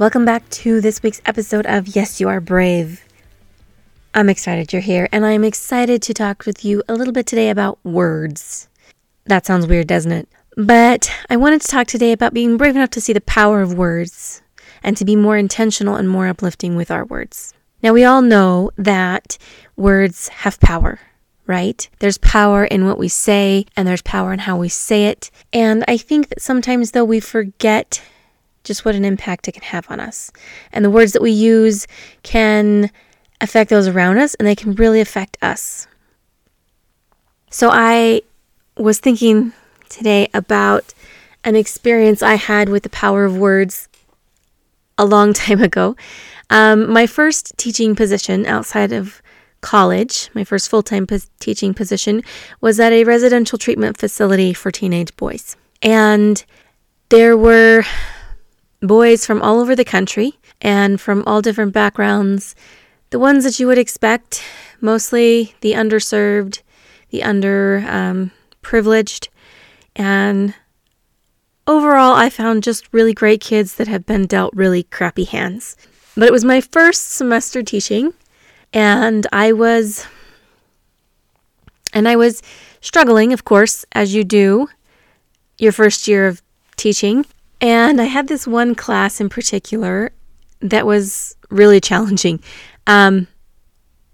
Welcome back to this week's episode of Yes, You Are Brave. I'm excited you're here, and I'm excited to talk with you a little bit today about words. That sounds weird, doesn't it? But I wanted to talk today about being brave enough to see the power of words and to be more intentional and more uplifting with our words. Now, we all know that words have power, right? There's power in what we say, and there's power in how we say it. And I think that sometimes, though, we forget just what an impact it can have on us. And the words that we use can affect those around us, and they can really affect us. So I was thinking today about an experience I had with the power of words a long time ago. Um, my first teaching position outside of college, my first full time teaching position, was at a residential treatment facility for teenage boys. And there were boys from all over the country and from all different backgrounds. The ones that you would expect, mostly the underserved, the under um, and overall, I found just really great kids that have been dealt really crappy hands. But it was my first semester teaching, and I was and I was struggling, of course, as you do your first year of teaching. And I had this one class in particular that was really challenging. Um,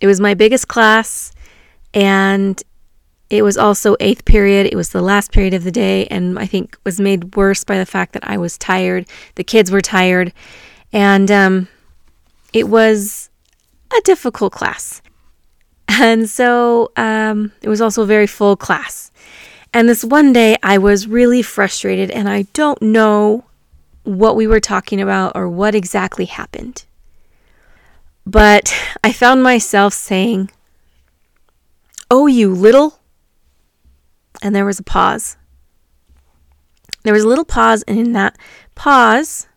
it was my biggest class, and it was also eighth period. It was the last period of the day, and I think was made worse by the fact that I was tired. The kids were tired, and um, it was a difficult class. And so um, it was also a very full class. And this one day I was really frustrated, and I don't know what we were talking about or what exactly happened. But I found myself saying, Oh, you little. And there was a pause. There was a little pause, and in that pause,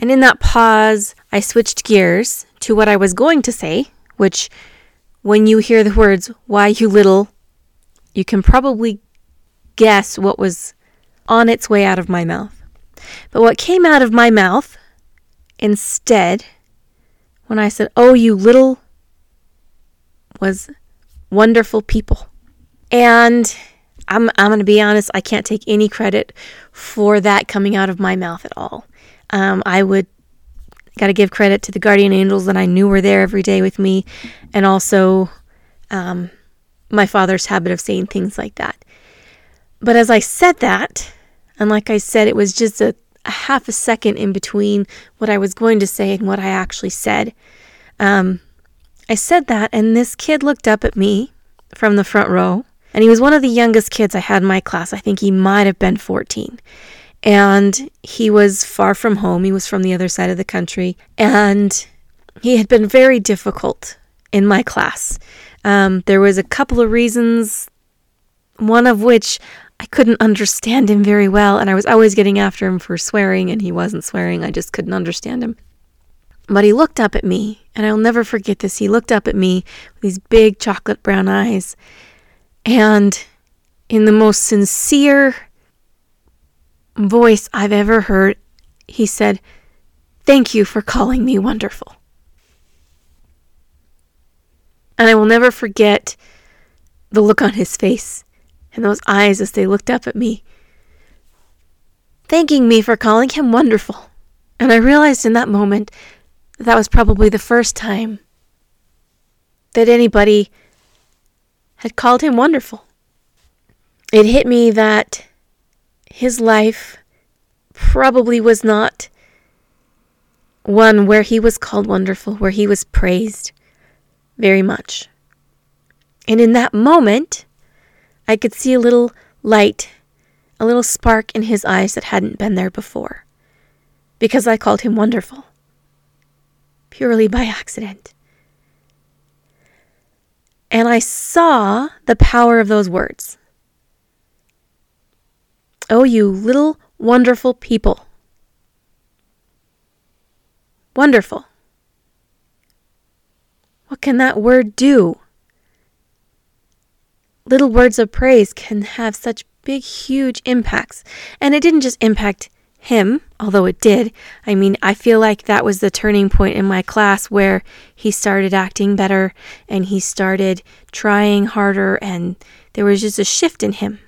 and in that pause, I switched gears to what I was going to say, which, when you hear the words, why you little, you can probably guess what was on its way out of my mouth. But what came out of my mouth instead, when I said, oh, you little, was wonderful people. And I'm, I'm going to be honest, I can't take any credit for that coming out of my mouth at all. Um, I would got to give credit to the guardian angels that I knew were there every day with me, and also um, my father's habit of saying things like that. But as I said that, and like I said, it was just a, a half a second in between what I was going to say and what I actually said. Um, I said that, and this kid looked up at me from the front row, and he was one of the youngest kids I had in my class. I think he might have been 14. And he was far from home. He was from the other side of the country. And he had been very difficult in my class. Um, there was a couple of reasons, one of which I couldn't understand him very well, and I was always getting after him for swearing, and he wasn't swearing. I just couldn't understand him. But he looked up at me, and I'll never forget this. He looked up at me with these big chocolate brown eyes, and in the most sincere voice I've ever heard, he said, Thank you for calling me wonderful. And I will never forget the look on his face and those eyes as they looked up at me, thanking me for calling him wonderful. And I realized in that moment that that was probably the first time that anybody had called him wonderful. It hit me that his life probably was not one where he was called wonderful, where he was praised very much. And in that moment, I could see a little light, a little spark in his eyes that hadn't been there before. because I called him wonderful. Purely by accident. And I saw the power of those words. Oh, you little wonderful people. Wonderful. What can that word do? Little words of praise can have such big, huge impacts. And it didn't just impact him, although it did. I mean, I feel like that was the turning point in my class where he started acting better and he started trying harder, and there was just a shift in him.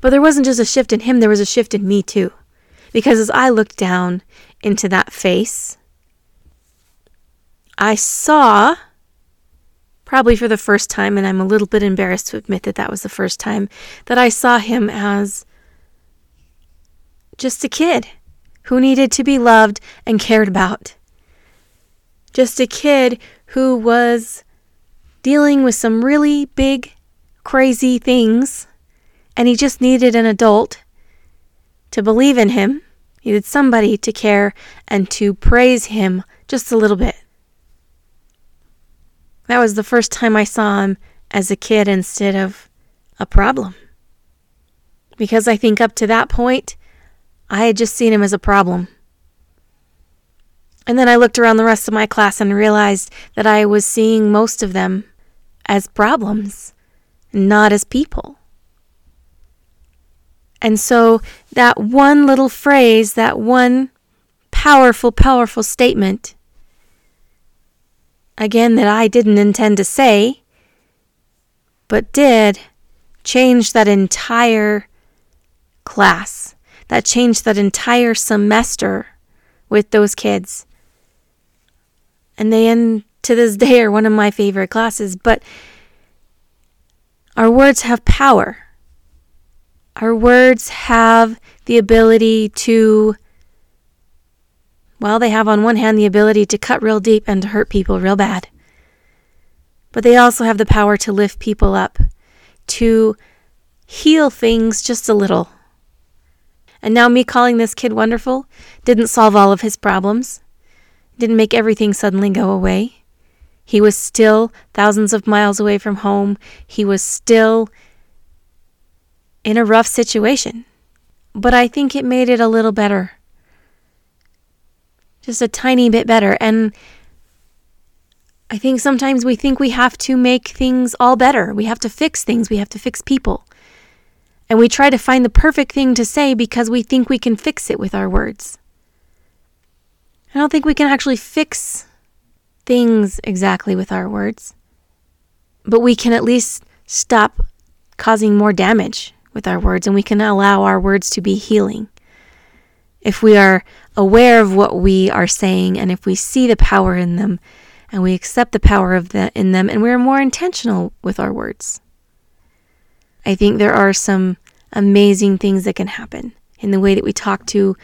But there wasn't just a shift in him, there was a shift in me too. Because as I looked down into that face, I saw, probably for the first time, and I'm a little bit embarrassed to admit that that was the first time, that I saw him as just a kid who needed to be loved and cared about. Just a kid who was dealing with some really big, crazy things, and he just needed an adult to believe in him, needed somebody to care and to praise him just a little bit. That was the first time I saw him as a kid instead of a problem. Because I think up to that point, I had just seen him as a problem. And then I looked around the rest of my class and realized that I was seeing most of them as problems, not as people. And so that one little phrase, that one powerful, powerful statement, again, that I didn't intend to say, but did change that entire class that changed that entire semester with those kids. And they, end to this day, are one of my favorite classes. But our words have power. Our words have the ability to, well, they have on one hand the ability to cut real deep and to hurt people real bad. But they also have the power to lift people up, to heal things just a little and now, me calling this kid wonderful didn't solve all of his problems, didn't make everything suddenly go away. He was still thousands of miles away from home. He was still in a rough situation. But I think it made it a little better. Just a tiny bit better. And I think sometimes we think we have to make things all better. We have to fix things. We have to fix people. And we try to find the perfect thing to say because we think we can fix it with our words. I don't think we can actually fix things exactly with our words, but we can at least stop causing more damage with our words and we can allow our words to be healing. If we are aware of what we are saying and if we see the power in them and we accept the power of the, in them and we're more intentional with our words. I think there are some amazing things that can happen in the way that we talk to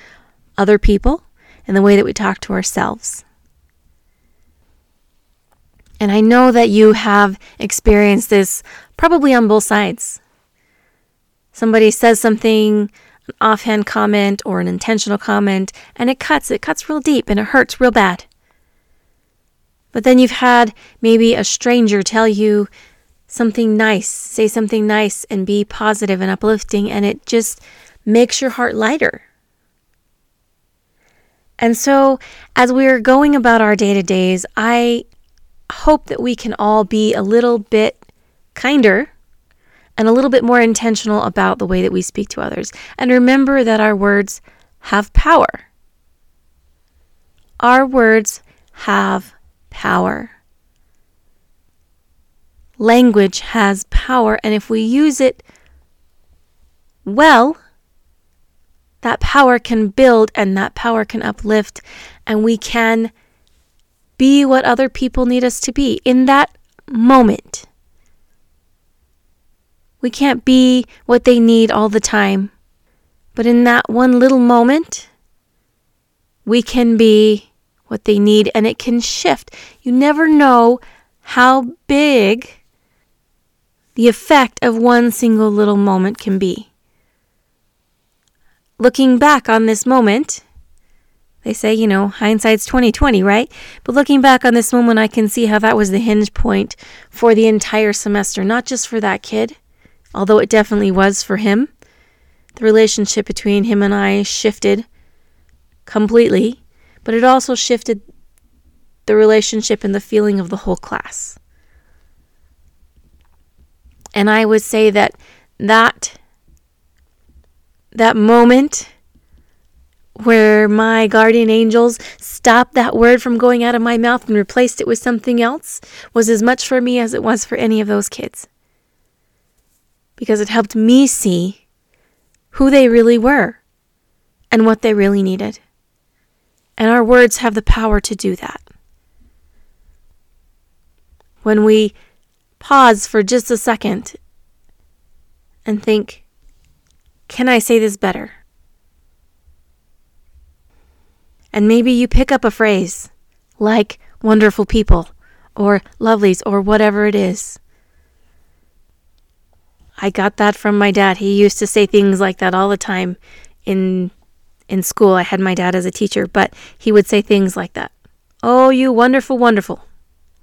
other people and the way that we talk to ourselves. And I know that you have experienced this probably on both sides. Somebody says something, offhand comment or an intentional comment, and it cuts, it cuts real deep and it hurts real bad. But then you've had maybe a stranger tell you something nice, say something nice and be positive and uplifting, and it just makes your heart lighter. And so, as we're going about our day to days, I hope that we can all be a little bit kinder and a little bit more intentional about the way that we speak to others. And remember that our words have power. Our words have power. Language has power, and if we use it well, that power can build and that power can uplift, and we can be what other people need us to be in that moment. We can't be what they need all the time, but in that one little moment, we can be what they need and it can shift. You never know how big the effect of one single little moment can be. Looking back on this moment They say, you know, hindsight's 2020, right? But looking back on this moment, I can see how that was the hinge point for the entire semester, not just for that kid, although it definitely was for him. The relationship between him and I shifted completely, but it also shifted the relationship and the feeling of the whole class. And I would say that that that moment where my guardian angels stopped that word from going out of my mouth and replaced it with something else was as much for me as it was for any of those kids. Because it helped me see who they really were and what they really needed. And our words have the power to do that. When we pause for just a second and think, can I say this better? And maybe you pick up a phrase like wonderful people or lovelies or whatever it is. I got that from my dad. He used to say things like that all the time in in school. I had my dad as a teacher, but he would say things like that. Oh, you wonderful, wonderful,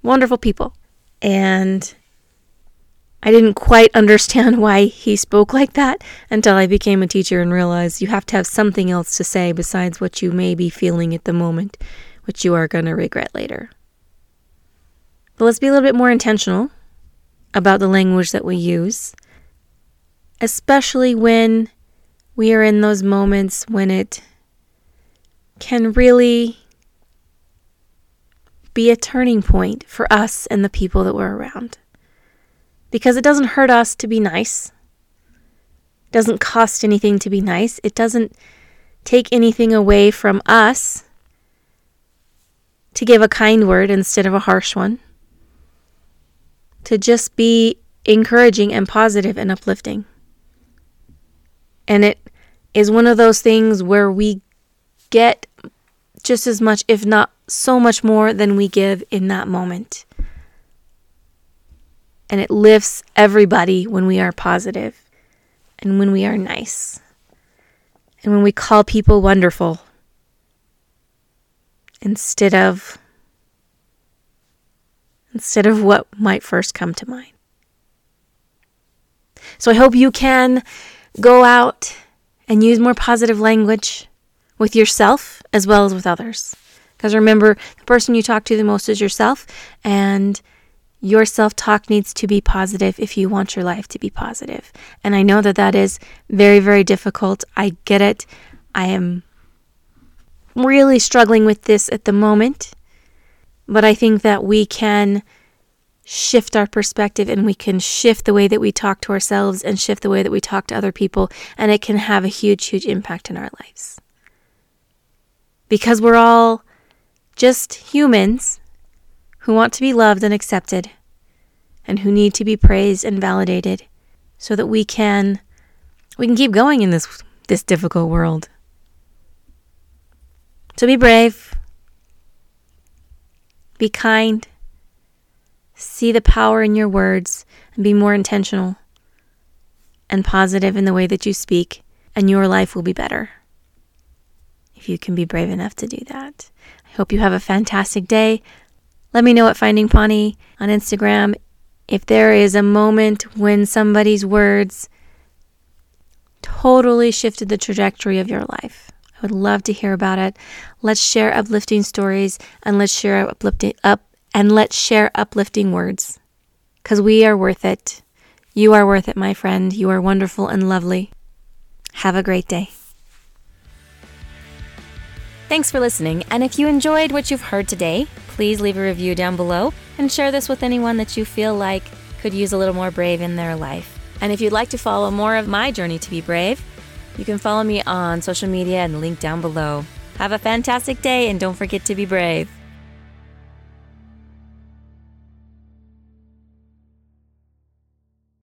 wonderful people. And I didn't quite understand why he spoke like that until I became a teacher and realized you have to have something else to say besides what you may be feeling at the moment, which you are going to regret later. But let's be a little bit more intentional about the language that we use, especially when we are in those moments when it can really be a turning point for us and the people that we're around because it doesn't hurt us to be nice. It doesn't cost anything to be nice. It doesn't take anything away from us to give a kind word instead of a harsh one. To just be encouraging and positive and uplifting. And it is one of those things where we get just as much, if not so much more, than we give in that moment and it lifts everybody when we are positive and when we are nice and when we call people wonderful instead of instead of what might first come to mind. So I hope you can go out and use more positive language with yourself as well as with others. Because remember, the person you talk to the most is yourself and your self talk needs to be positive if you want your life to be positive. And I know that that is very, very difficult. I get it. I am really struggling with this at the moment. But I think that we can shift our perspective and we can shift the way that we talk to ourselves and shift the way that we talk to other people. And it can have a huge, huge impact in our lives. Because we're all just humans who want to be loved and accepted, and who need to be praised and validated so that we can we can keep going in this this difficult world. So be brave. Be kind. See the power in your words and be more intentional and positive in the way that you speak, and your life will be better if you can be brave enough to do that. I hope you have a fantastic day. Let me know at Finding Pawnee on Instagram if there is a moment when somebody's words totally shifted the trajectory of your life. I would love to hear about it. Let's share uplifting stories and let's share uplifting up and let's share uplifting words. Cuz we are worth it. You are worth it, my friend. You are wonderful and lovely. Have a great day. Thanks for listening, and if you enjoyed what you've heard today, please leave a review down below and share this with anyone that you feel like could use a little more brave in their life. And if you'd like to follow more of my journey to be brave, you can follow me on social media and link down below. Have a fantastic day and don't forget to be brave.